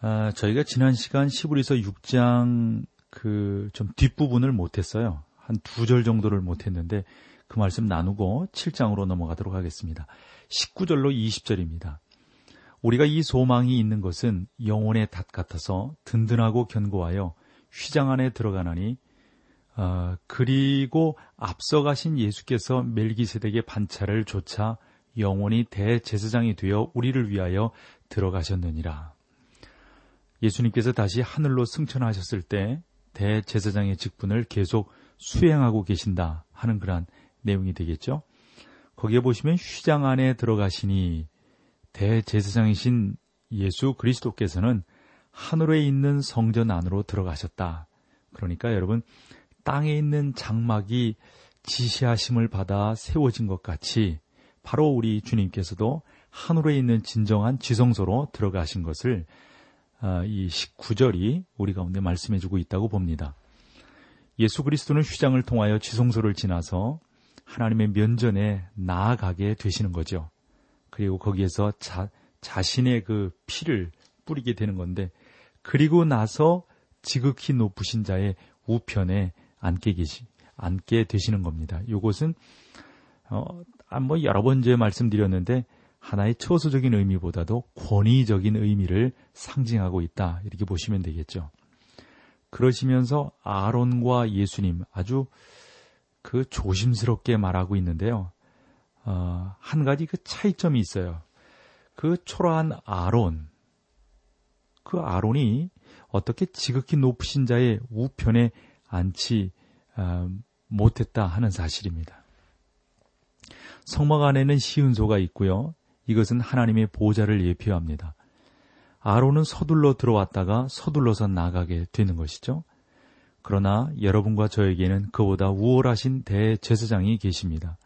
아, 저희가 지난 시간 시부리서 6장 그 좀 뒷부분을 못했어요. 한 두 절 정도를 못했는데 그 말씀 나누고 7장으로 넘어가도록 하겠습니다. 19절로 20절입니다. 우리가 이 소망이 있는 것은 영혼의 닷 같아서 든든하고 견고하여 휘장 안에 들어가나니 어, 그리고 앞서가신 예수께서 멜기세덱의 반차를 조차 영원히 대제사장이 되어 우리를 위하여 들어가셨느니라. 예수님께서 다시 하늘로 승천하셨을 때 대제사장의 직분을 계속 수행하고 계신다 하는 그러한 내용이 되겠죠. 거기에 보시면 휘장 안에 들어가시니 대제사장이신 예수 그리스도께서는 하늘에 있는 성전 안으로 들어가셨다. 그러니까 여러분 땅에 있는 장막이 지시하심을 받아 세워진 것 같이 바로 우리 주님께서도 하늘에 있는 진정한 지성소로 들어가신 것을 아, 이 19절이 우리 가운데 말씀해주고 있다고 봅니다. 예수 그리스도는 휘장을 통하여 지성소를 지나서 하나님의 면전에 나아가게 되시는 거죠. 그리고 거기에서 자, 자신의 그 피를 뿌리게 되는 건데, 그리고 나서 지극히 높으신 자의 우편에 앉게 계시, 앉게 되시는 겁니다. 이것은, 어, 아, 뭐 여러 번째 말씀드렸는데, 하나의 초소적인 의미보다도 권위적인 의미를 상징하고 있다. 이렇게 보시면 되겠죠. 그러시면서 아론과 예수님 아주 그 조심스럽게 말하고 있는데요. 어, 한 가지 그 차이점이 있어요. 그 초라한 아론, 그 아론이 어떻게 지극히 높으신 자의 우편에 앉지 어, 못했다 하는 사실입니다. 성막 안에는 시은소가 있고요. 이것은 하나님의 보좌를 예표합니다. 아론은 서둘러 들어왔다가 서둘러서 나가게 되는 것이죠. 그러나 여러분과 저에게는 그보다 우월하신 대제사장이 계십니다.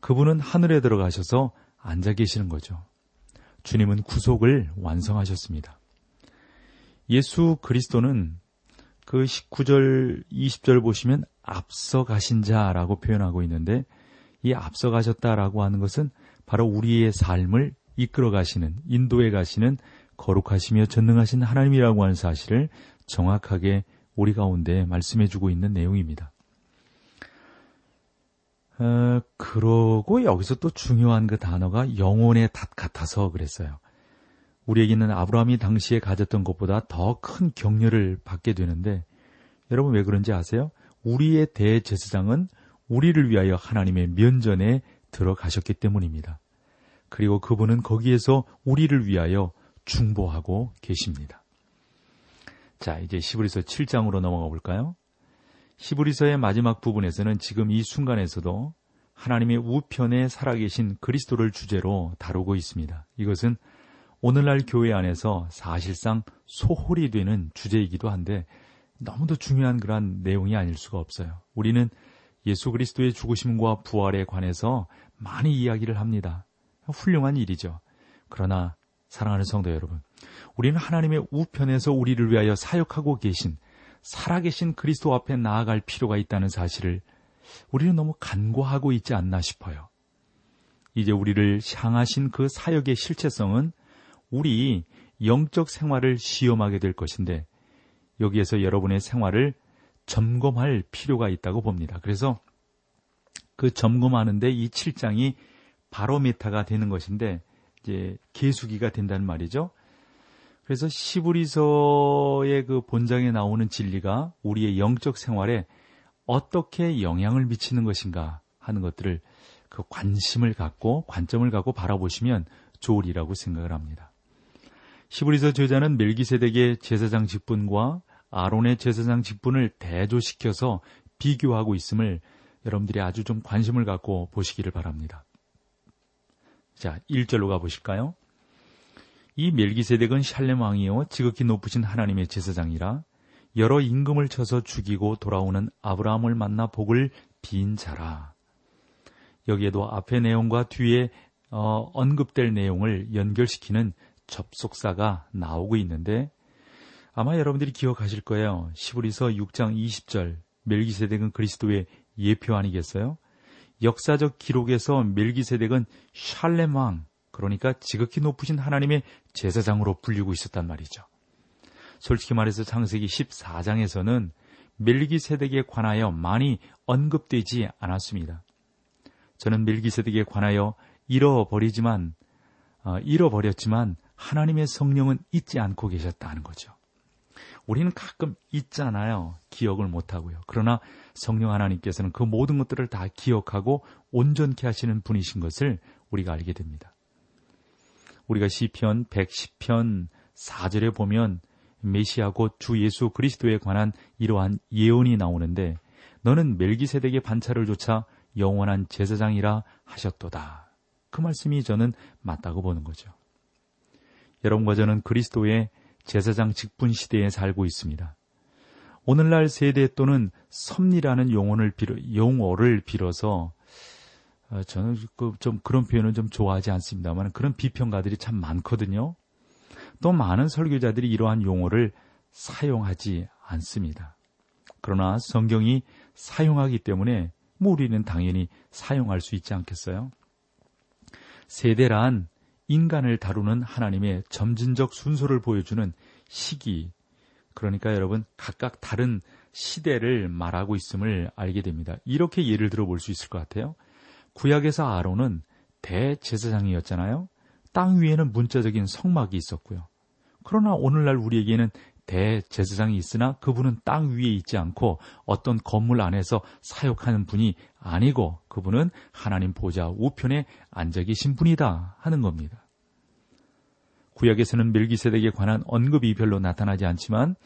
그분은 하늘에 들어가셔서 앉아 계시는 거죠. 주님은 구속을 완성하셨습니다. 예수 그리스도는 그 19절, 20절 보시면 앞서 가신 자라고 표현하고 있는데 이 앞서 가셨다라고 하는 것은 바로 우리의 삶을 이끌어 가시는, 인도해 가시는 거룩하시며 전능하신 하나님이라고 하는 사실을 정확하게 우리 가운데 말씀해 주고 있는 내용입니다. 어, 그러고 여기서 또 중요한 그 단어가 영혼의 닷 같아서 그랬어요. 우리에게는 아브라함이 당시에 가졌던 것보다 더 큰 격려를 받게 되는데 여러분 왜 그런지 아세요? 우리의 대제사장은 우리를 위하여 하나님의 면전에 들어가셨기 때문입니다. 그리고 그분은 거기에서 우리를 위하여 중보하고 계십니다. 자, 이제 시브리서 7장으로 넘어가 볼까요? 시브리서의 마지막 부분에서는 지금 이 순간에서도 하나님의 우편에 살아계신 그리스도를 주제로 다루고 있습니다. 이것은 오늘날 교회 안에서 사실상 소홀히 되는 주제이기도 한데 너무도 중요한 그러한 내용이 아닐 수가 없어요. 우리는 예수 그리스도의 죽으심과 부활에 관해서 많이 이야기를 합니다. 훌륭한 일이죠. 그러나 사랑하는 성도 여러분, 우리는 하나님의 우편에서 우리를 위하여 사역하고 계신 살아계신 그리스도 앞에 나아갈 필요가 있다는 사실을 우리는 너무 간과하고 있지 않나 싶어요. 이제 우리를 향하신 그 사역의 실체성은 우리 영적 생활을 시험하게 될 것인데 여기에서 여러분의 생활을 점검할 필요가 있다고 봅니다. 그래서 그 점검하는데 이 7장이 바로메타가 되는 것인데 이제 계수기가 된다는 말이죠. 그래서 시브리서의 그 본장에 나오는 진리가 우리의 영적 생활에 어떻게 영향을 미치는 것인가 하는 것들을 그 관심을 갖고 관점을 갖고 바라보시면 좋으리라고 생각을 합니다. 시브리서 제자는 멜기세덱의 제사장 직분과 아론의 제사장 직분을 대조시켜서 비교하고 있음을 여러분들이 아주 좀 관심을 갖고 보시기를 바랍니다. 자, 1절로 가보실까요? 이 멜기세덱은 샬렘 왕이요 지극히 높으신 하나님의 제사장이라 여러 임금을 쳐서 죽이고 돌아오는 아브라함을 만나 복을 빈 자라. 여기에도 앞의 내용과 뒤에 어, 언급될 내용을 연결시키는 접속사가 나오고 있는데 아마 여러분들이 기억하실 거예요. 시브리서 6장 20절 멜기세덱은 그리스도의 예표 아니겠어요? 역사적 기록에서 멜기세덱은 샬렘 왕 그러니까 지극히 높으신 하나님의 제사장으로 불리고 있었단 말이죠. 솔직히 말해서 창세기 14장에서는 멜기세덱에 관하여 많이 언급되지 않았습니다. 저는 멜기세덱에 관하여 잃어버리지만 어, 잃어버렸지만 하나님의 성령은 잊지 않고 계셨다는 거죠. 우리는 가끔 잊잖아요. 기억을 못하고요. 그러나 성령 하나님께서는 그 모든 것들을 다 기억하고 온전케 하시는 분이신 것을 우리가 알게 됩니다. 우리가 시편 110편 4절에 보면 메시아 곧 주 예수 그리스도에 관한 이러한 예언이 나오는데 너는 멜기세덱의 반차를 조차 영원한 제사장이라 하셨도다. 그 말씀이 저는 맞다고 보는 거죠. 여러분과 저는 그리스도의 제사장 직분 시대에 살고 있습니다. 오늘날 세대 또는 섭리라는 용어를 빌어, 용어를 빌어서 어, 저는 그좀 그런 표현을 좀 좋아하지 않습니다만 그런 비평가들이 참 많거든요. 또 많은 설교자들이 이러한 용어를 사용하지 않습니다. 그러나 성경이 사용하기 때문에 뭐 우리는 당연히 사용할 수 있지 않겠어요? 세대란 인간을 다루는 하나님의 점진적 순서를 보여주는 시기. 그러니까 여러분 각각 다른 시대를 말하고 있음을 알게 됩니다. 이렇게 예를 들어 볼 수 있을 것 같아요. 구약에서 아론은 대제사장이었잖아요. 땅 위에는 문자적인 성막이 있었고요. 그러나 오늘날 우리에게는 대제사장이 있으나 그분은 땅 위에 있지 않고 어떤 건물 안에서 사역하는 분이 아니고 그분은 하나님 보좌 우편에 앉아 계신 분이다 하는 겁니다. 구약에서는 멜기세덱에 관한 언급이 별로 나타나지 않지만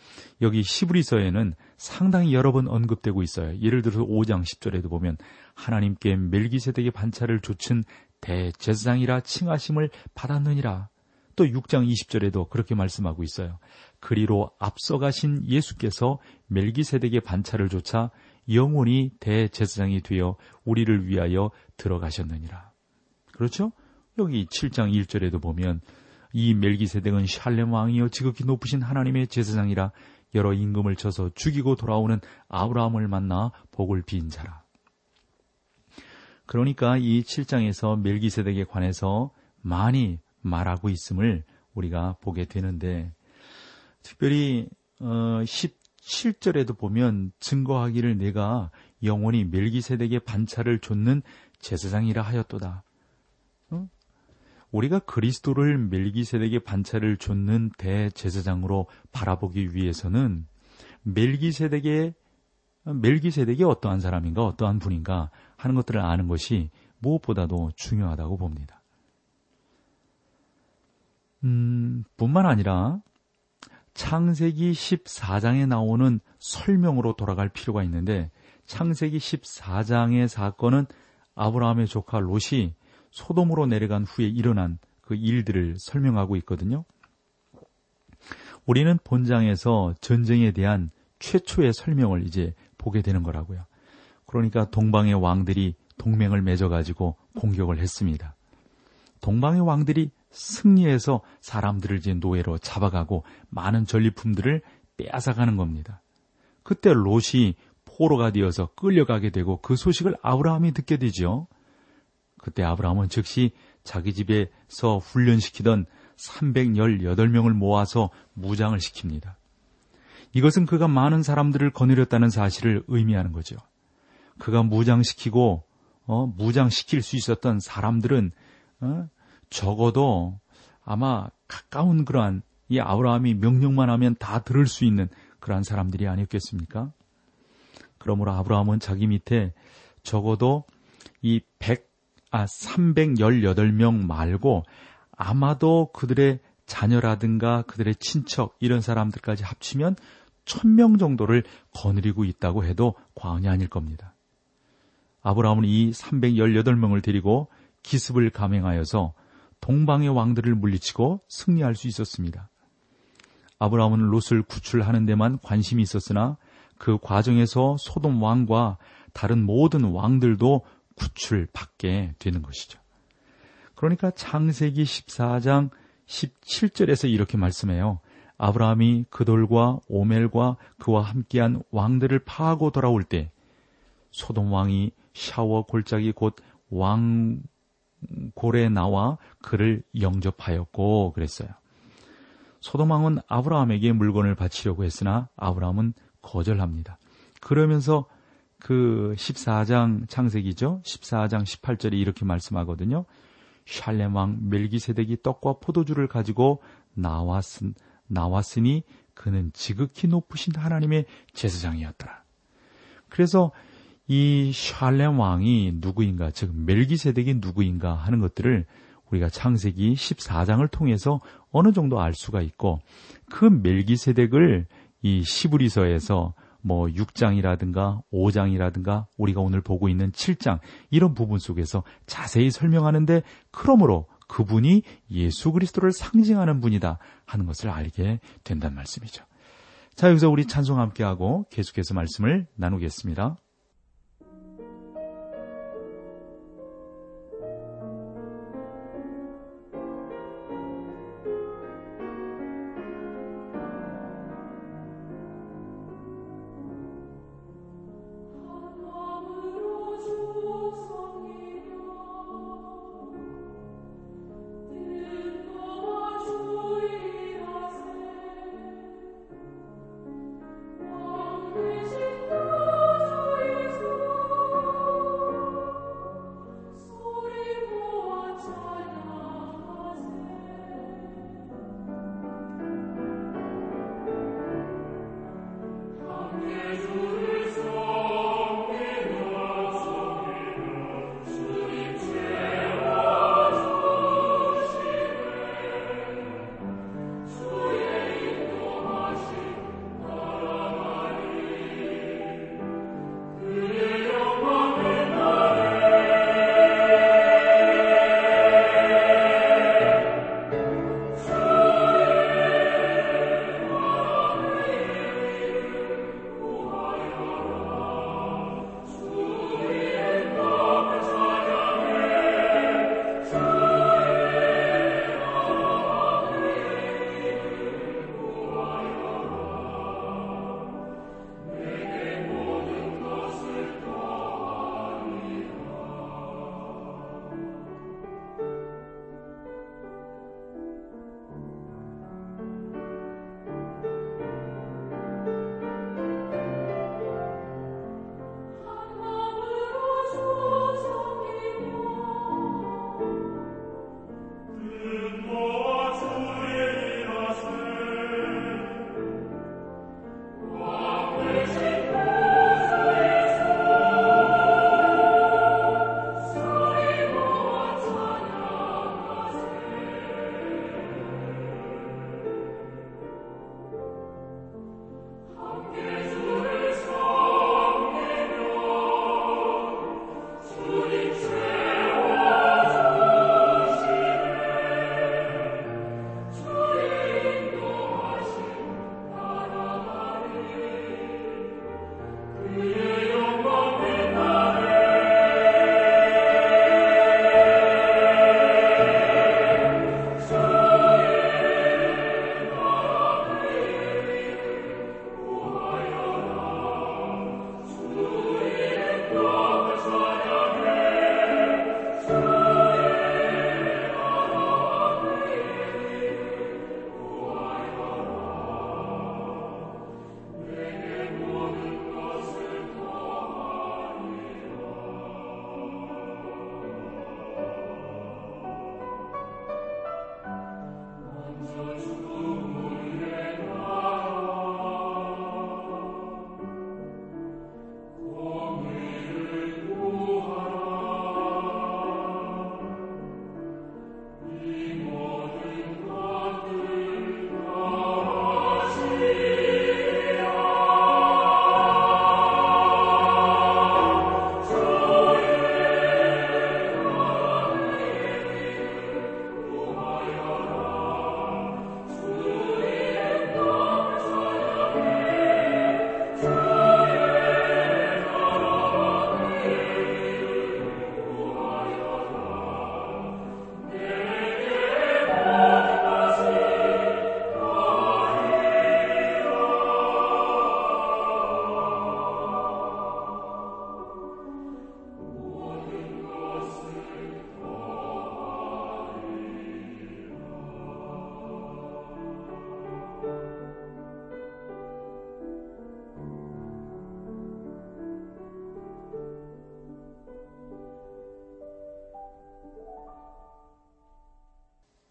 여기 시브리서에는 상당히 여러 번 언급되고 있어요. 예를 들어서 5장 10절에도 보면 하나님께 멜기세덱의 반차를 조친 대제사장이라 칭하심을 받았느니라. 또 6장 20절에도 그렇게 말씀하고 있어요. 그리로 앞서가신 예수께서 멜기세덱의 반차를 조차 영원히 대제사장이 되어 우리를 위하여 들어가셨느니라. 그렇죠? 여기 7장 1절에도 보면 이 멜기세덱은 샬렘 왕이여 지극히 높으신 하나님의 제사장이라 여러 임금을 쳐서 죽이고 돌아오는 아브라함을 만나 복을 빈 자라. 그러니까 이 7장에서 멜기세덱에 관해서 많이 말하고 있음을 우리가 보게 되는데 특별히 어 17절에도 보면 증거하기를 내가 영원히 멜기세덱의 반차를 좇는 제사장이라 하였도다. 어? 우리가 그리스도를 멜기세덱의 반차를 좇는 대제사장으로 바라보기 위해서는 멜기세덱의 멜기세덱이 어떠한 사람인가 어떠한 분인가 하는 것들을 아는 것이 무엇보다도 중요하다고 봅니다. 음, 뿐만 아니라 창세기 14장에 나오는 설명으로 돌아갈 필요가 있는데 창세기 14장의 사건은 아브라함의 조카 롯이 소돔으로 내려간 후에 일어난 그 일들을 설명하고 있거든요. 우리는 본장에서 전쟁에 대한 최초의 설명을 이제 보게 되는 거라고요. 그러니까 동방의 왕들이 동맹을 맺어가지고 공격을 했습니다. 동방의 왕들이 승리해서 사람들을 이제 노예로 잡아가고 많은 전리품들을 빼앗아가는 겁니다. 그때 롯이 포로가 되어서 끌려가게 되고 그 소식을 아브라함이 듣게 되죠. 그때 아브라함은 즉시 자기 집에서 훈련시키던 318명을 모아서 무장을 시킵니다. 이것은 그가 많은 사람들을 거느렸다는 사실을 의미하는 거죠. 그가 무장시키고 어, 무장시킬 수 있었던 사람들은 어, 적어도 아마 가까운 그러한 이 아브라함이 명령만 하면 다 들을 수 있는 그러한 사람들이 아니었겠습니까? 그러므로 아브라함은 자기 밑에 적어도 이 100, 아, 318명 말고 아마도 그들의 자녀라든가 그들의 친척 이런 사람들까지 합치면 1000명 정도를 거느리고 있다고 해도 과언이 아닐 겁니다. 아브라함은 이 318명을 데리고 기습을 감행하여서 동방의 왕들을 물리치고 승리할 수 있었습니다. 아브라함은 롯을 구출하는 데만 관심이 있었으나 그 과정에서 소돔 왕과 다른 모든 왕들도 구출받게 되는 것이죠. 그러니까 창세기 14장 17절에서 이렇게 말씀해요. 아브라함이 그돌과 오멜과 그와 함께한 왕들을 파하고 돌아올 때 소돔 왕이 샤워 골짜기 곧 왕 골에 나와 그를 영접하였고 그랬어요. 소돔 왕은 아브라함에게 물건을 바치려고 했으나 아브라함은 거절합니다. 그러면서 그 14장 창세기죠. 14장 18절에 이렇게 말씀하거든요. 샬렘 왕 멜기세덱이 떡과 포도주를 가지고 나왔은 나왔으니 그는 지극히 높으신 하나님의 제사장이었더라. 그래서 이 샬렘 왕이 누구인가, 즉 멜기세덱이 누구인가 하는 것들을 우리가 창세기 14장을 통해서 어느 정도 알 수가 있고 그 멜기세덱을 이 시브리서에서 뭐 6장이라든가 5장이라든가 우리가 오늘 보고 있는 7장 이런 부분 속에서 자세히 설명하는데 그러므로 그분이 예수 그리스도를 상징하는 분이다 하는 것을 알게 된다는 말씀이죠. 자, 여기서 우리 찬송 함께 하고 계속해서 말씀을 나누겠습니다.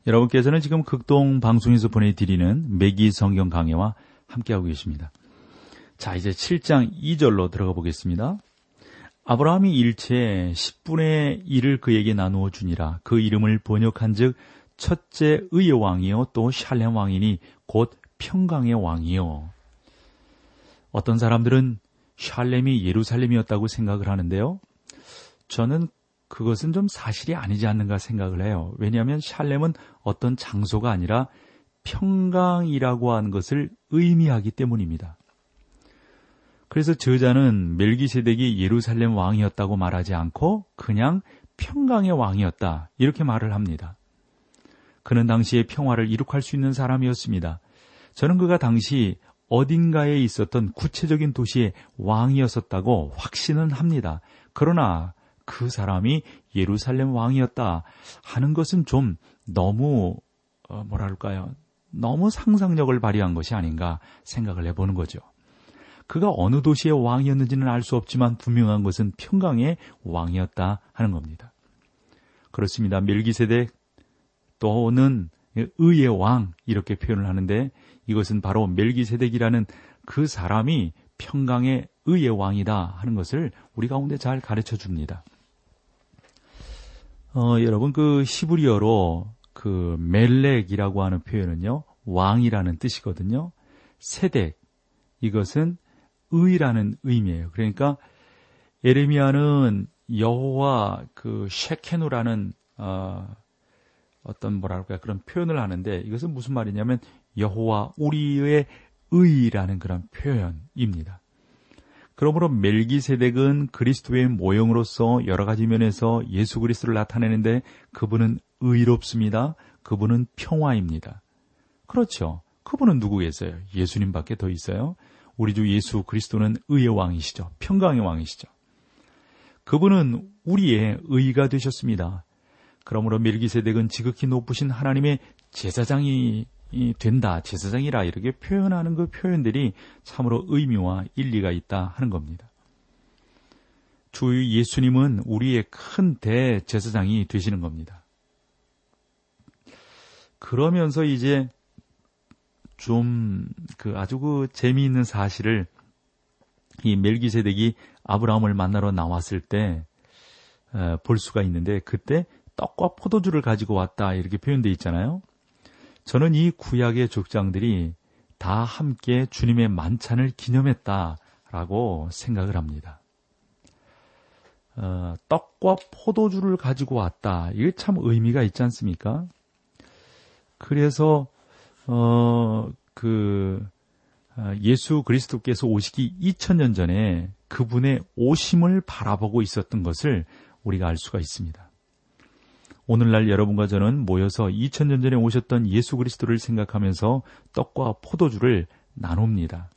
여러분께서는 지금 극동 방송에서 보내드리는 매기 성경 강해와 함께하고 계십니다. 자, 이제 7장 2절로 들어가 보겠습니다. 아브라함이 일체 10분의 1을 그에게 나누어 주니라. 그 이름을 번역한 즉, 첫째 의의 왕이요, 또 샬렘 왕이니 곧 평강의 왕이요. 어떤 사람들은 샬렘이 예루살렘이었다고 생각을 하는데요. 저는 그것은 좀 사실이 아니지 않는가 생각을 해요. 왜냐하면 샬렘은 어떤 장소가 아니라 평강이라고 하는 것을 의미하기 때문입니다. 그래서 저자는 멜기세덱이 예루살렘 왕이었다고 말하지 않고 그냥 평강의 왕이었다 이렇게 말을 합니다. 그는 당시에 평화를 이룩할 수 있는 사람이었습니다. 저는 그가 당시 어딘가에 있었던 구체적인 도시의 왕이었었다고 확신은 합니다. 그러나 그 사람이 예루살렘 왕이었다 하는 것은 좀 너무 어, 뭐랄까요? 너무 상상력을 발휘한 것이 아닌가 생각을 해보는 거죠. 그가 어느 도시의 왕이었는지는 알 수 없지만 분명한 것은 평강의 왕이었다 하는 겁니다. 그렇습니다. 멜기세덱 또는 의의 왕 이렇게 표현을 하는데 이것은 바로 멜기세덱이라는 그 사람이 평강의 의의 왕이다 하는 것을 우리 가운데 잘 가르쳐 줍니다. 어, 여러분 그 히브리어로 그 멜렉이라고 하는 표현은요 왕이라는 뜻이거든요. 세덱 이것은 의라는 의미예요. 그러니까 에레미야는 여호와 그 셰케누라는 어, 어떤 뭐랄까 그런 표현을 하는데 이것은 무슨 말이냐면 여호와 우리의 의라는 그런 표현입니다. 그러므로 멜기세덱은 그리스도의 모형으로서 여러 가지 면에서 예수 그리스도를 나타내는데 그분은 의롭습니다. 그분은 평화입니다. 그렇죠. 그분은 누구겠어요? 예수님밖에 더 있어요. 우리 주 예수 그리스도는 의의 왕이시죠. 평강의 왕이시죠. 그분은 우리의 의가 되셨습니다. 그러므로 멜기세덱은 지극히 높으신 하나님의 제사장이 된다, 제사장이라 이렇게 표현하는 그 표현들이 참으로 의미와 일리가 있다 하는 겁니다. 주 예수님은 우리의 큰 대제사장이 되시는 겁니다. 그러면서 이제 좀 그 아주 그 재미있는 사실을 이 멜기세덱이 아브라함을 만나러 나왔을 때볼 어, 수가 있는데 그때 떡과 포도주를 가지고 왔다 이렇게 표현되어 있잖아요. 저는 이 구약의 족장들이 다 함께 주님의 만찬을 기념했다라고 생각을 합니다. 어, 떡과 포도주를 가지고 왔다. 이게 참 의미가 있지 않습니까? 그래서 어, 그 어, 예수 그리스도께서 오시기 2000년 전에 그분의 오심을 바라보고 있었던 것을 우리가 알 수가 있습니다. 오늘날 여러분과 저는 모여서 2000년 전에 오셨던 예수 그리스도를 생각하면서 떡과 포도주를 나눕니다.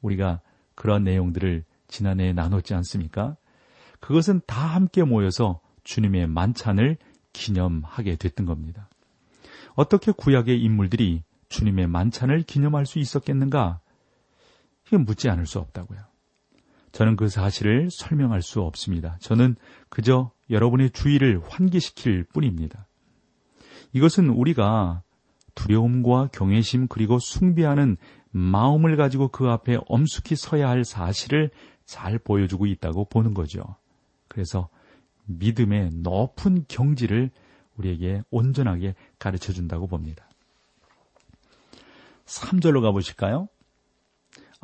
우리가 그런 내용들을 지난해에 나눴지 않습니까? 그것은 다 함께 모여서 주님의 만찬을 기념하게 됐던 겁니다. 어떻게 구약의 인물들이 주님의 만찬을 기념할 수 있었겠는가? 이게 묻지 않을 수 없다고요. 저는 그 사실을 설명할 수 없습니다. 저는 그저 여러분의 주의를 환기시킬 뿐입니다. 이것은 우리가 두려움과 경외심 그리고 숭배하는 마음을 가지고 그 앞에 엄숙히 서야 할 사실을 잘 보여주고 있다고 보는 거죠. 그래서 믿음의 높은 경지를 우리에게 온전하게 가르쳐 준다고 봅니다. 3절로 가보실까요?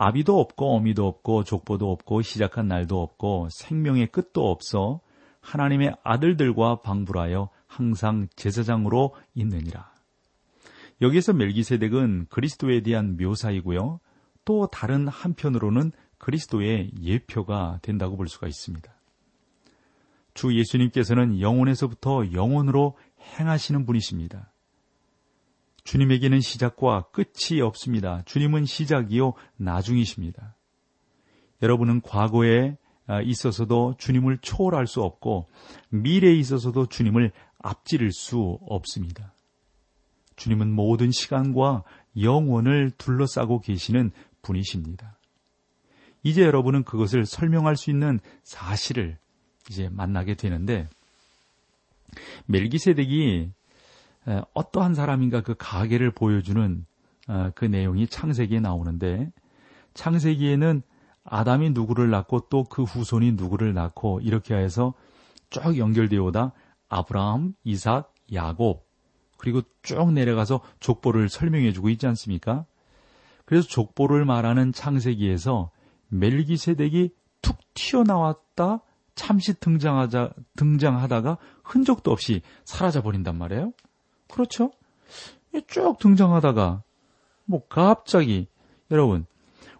아비도 없고 어미도 없고 족보도 없고 시작한 날도 없고 생명의 끝도 없어 하나님의 아들들과 방불하여 항상 제사장으로 있느니라. 여기서 멜기세덱은 그리스도에 대한 묘사이고요. 또 다른 한편으로는 그리스도의 예표가 된다고 볼 수가 있습니다. 주 예수님께서는 영혼에서부터 영혼으로 행하시는 분이십니다. 주님에게는 시작과 끝이 없습니다. 주님은 시작이요, 나중이십니다. 여러분은 과거에 아, 있어서도 주님을 초월할 수 없고 미래에 있어서도 주님을 앞지를 수 없습니다. 주님은 모든 시간과 영혼을 둘러싸고 계시는 분이십니다. 이제 여러분은 그것을 설명할 수 있는 사실을 이제 만나게 되는데 멜기세덱이 어떠한 사람인가 그 가계를 보여주는 어, 그 내용이 창세기에 나오는데 창세기에는 아담이 누구를 낳고 또 그 후손이 누구를 낳고 이렇게 해서 쭉 연결되어 오다 아브라함, 이삭, 야곱 그리고 쭉 내려가서 족보를 설명해 주고 있지 않습니까? 그래서 족보를 말하는 창세기에서 멜기세덱이 툭 튀어나왔다 잠시 등장하자 등장하다가 흔적도 없이 사라져 버린단 말이에요. 그렇죠? 쭉 등장하다가 뭐 갑자기 여러분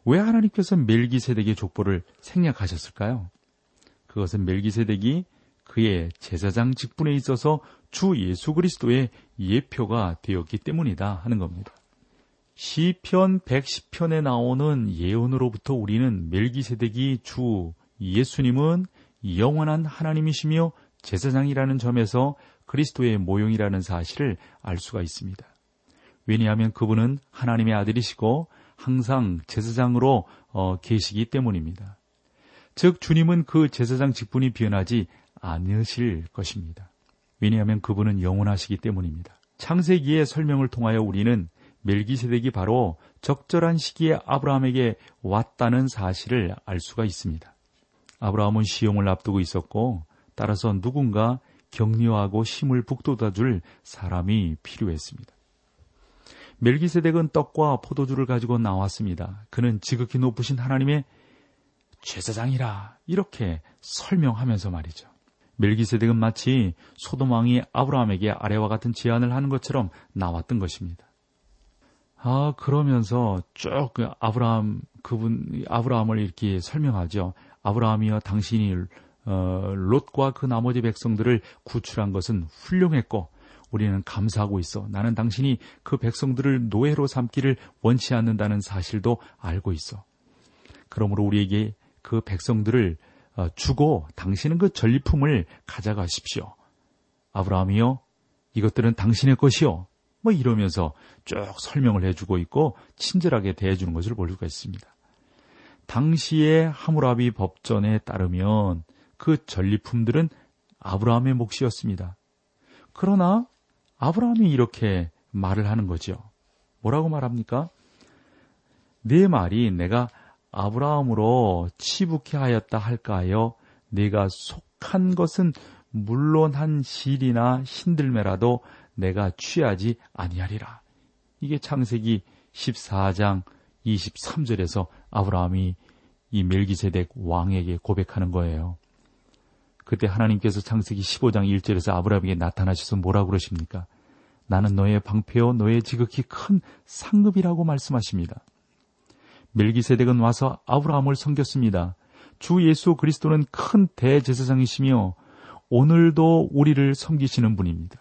왜 하나님께서 멜기세덱의 족보를 생략하셨을까요? 그것은 멜기세덱이 그의 제사장 직분에 있어서 주 예수 그리스도의 예표가 되었기 때문이다 하는 겁니다. 시편 110편에 나오는 예언으로부터 우리는 멜기세덱이 주 예수님은 영원한 하나님이시며 제사장이라는 점에서 그리스도의 모형이라는 사실을 알 수가 있습니다. 왜냐하면 그분은 하나님의 아들이시고 항상 제사장으로 어, 계시기 때문입니다. 즉 주님은 그 제사장 직분이 변하지 않으실 것입니다. 왜냐하면 그분은 영원하시기 때문입니다. 창세기의 설명을 통하여 우리는 멜기세덱이 바로 적절한 시기에 아브라함에게 왔다는 사실을 알 수가 있습니다. 아브라함은 시험을 앞두고 있었고 따라서 누군가 격려하고 힘을 북돋아줄 사람이 필요했습니다. 멜기세덱은 떡과 포도주를 가지고 나왔습니다. 그는 지극히 높으신 하나님의 제사장이라 이렇게 설명하면서 말이죠. 멜기세덱은 마치 소돔 왕이 아브라함에게 아래와 같은 제안을 하는 것처럼 나왔던 것입니다. 아 그러면서 쭉그 아브라함 그분 아브라함을 이렇게 설명하죠. 아브라함이여 당신이 어, 롯과 그 나머지 백성들을 구출한 것은 훌륭했고 우리는 감사하고 있어. 나는 당신이 그 백성들을 노예로 삼기를 원치 않는다는 사실도 알고 있어. 그러므로 우리에게 그 백성들을 어, 주고 당신은 그 전리품을 가져가십시오. 아브라함이요, 이것들은 당신의 것이요. 뭐 이러면서 쭉 설명을 해주고 있고 친절하게 대해주는 것을 볼 수가 있습니다. 당시의 하무라비 법전에 따르면 그 전리품들은 아브라함의 몫이었습니다. 그러나 아브라함이 이렇게 말을 하는 거죠. 뭐라고 말합니까? 내 말이 내가 아브라함으로 치부케 하였다 할까요? 내가 속한 것은 물론 한 실이나 신들매라도 내가 취하지 아니하리라. 이게 창세기 14장 23절에서 아브라함이 이 멜기세덱 왕에게 고백하는 거예요. 그때 하나님께서 창세기 15장 1절에서 아브라함에게 나타나셔서 뭐라고 그러십니까? 나는 너의 방패요 너의 지극히 큰 상급이라고 말씀하십니다. 멜기세덱은 와서 아브라함을 섬겼습니다. 주 예수 그리스도는 큰 대제사장이시며 오늘도 우리를 섬기시는 분입니다.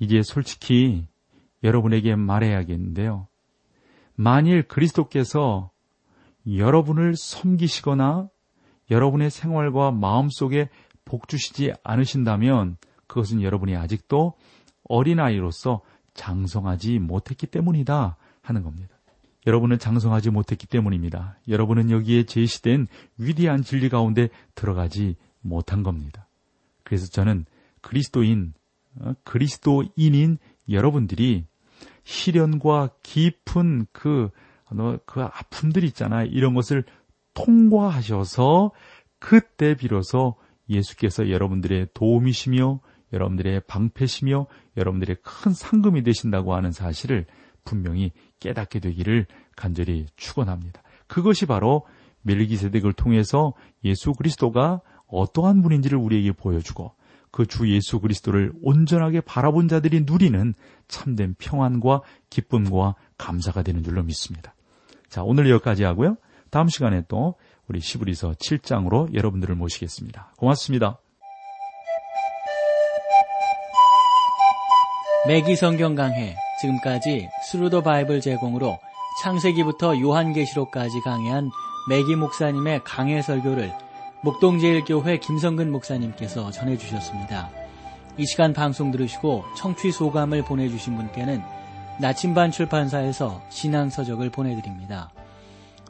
이제 솔직히 여러분에게 말해야겠는데요. 만일 그리스도께서 여러분을 섬기시거나 여러분의 생활과 마음 속에 복 주시지 않으신다면 그것은 여러분이 아직도 어린아이로서 장성하지 못했기 때문이다 하는 겁니다. 여러분은 장성하지 못했기 때문입니다. 여러분은 여기에 제시된 위대한 진리 가운데 들어가지 못한 겁니다. 그래서 저는 그리스도인, 어, 그리스도인인 여러분들이 시련과 깊은 그, 그 아픔들 있잖아요. 이런 것을 통과하셔서 그때 비로소 예수께서 여러분들의 도움이시며 여러분들의 방패시며 여러분들의 큰 상금이 되신다고 하는 사실을 분명히 깨닫게 되기를 간절히 축원합니다. 그것이 바로 멜기세덱을 통해서 예수 그리스도가 어떠한 분인지를 우리에게 보여주고 그 주 예수 그리스도를 온전하게 바라본 자들이 누리는 참된 평안과 기쁨과 감사가 되는 줄로 믿습니다. 자, 오늘 여기까지 하고요. 다음 시간에 또 우리 히브리서 7장으로 여러분들을 모시겠습니다. 고맙습니다. 맥기 성경 강해 지금까지 Thru the Bible 제공으로 창세기부터 요한계시록까지 강해한 맥기 목사님의 강해 설교를 목동제일교회 김성근 목사님께서 전해주셨습니다. 이 시간 방송 들으시고 청취 소감을 보내주신 분께는 나침반 출판사에서 신앙서적을 보내드립니다.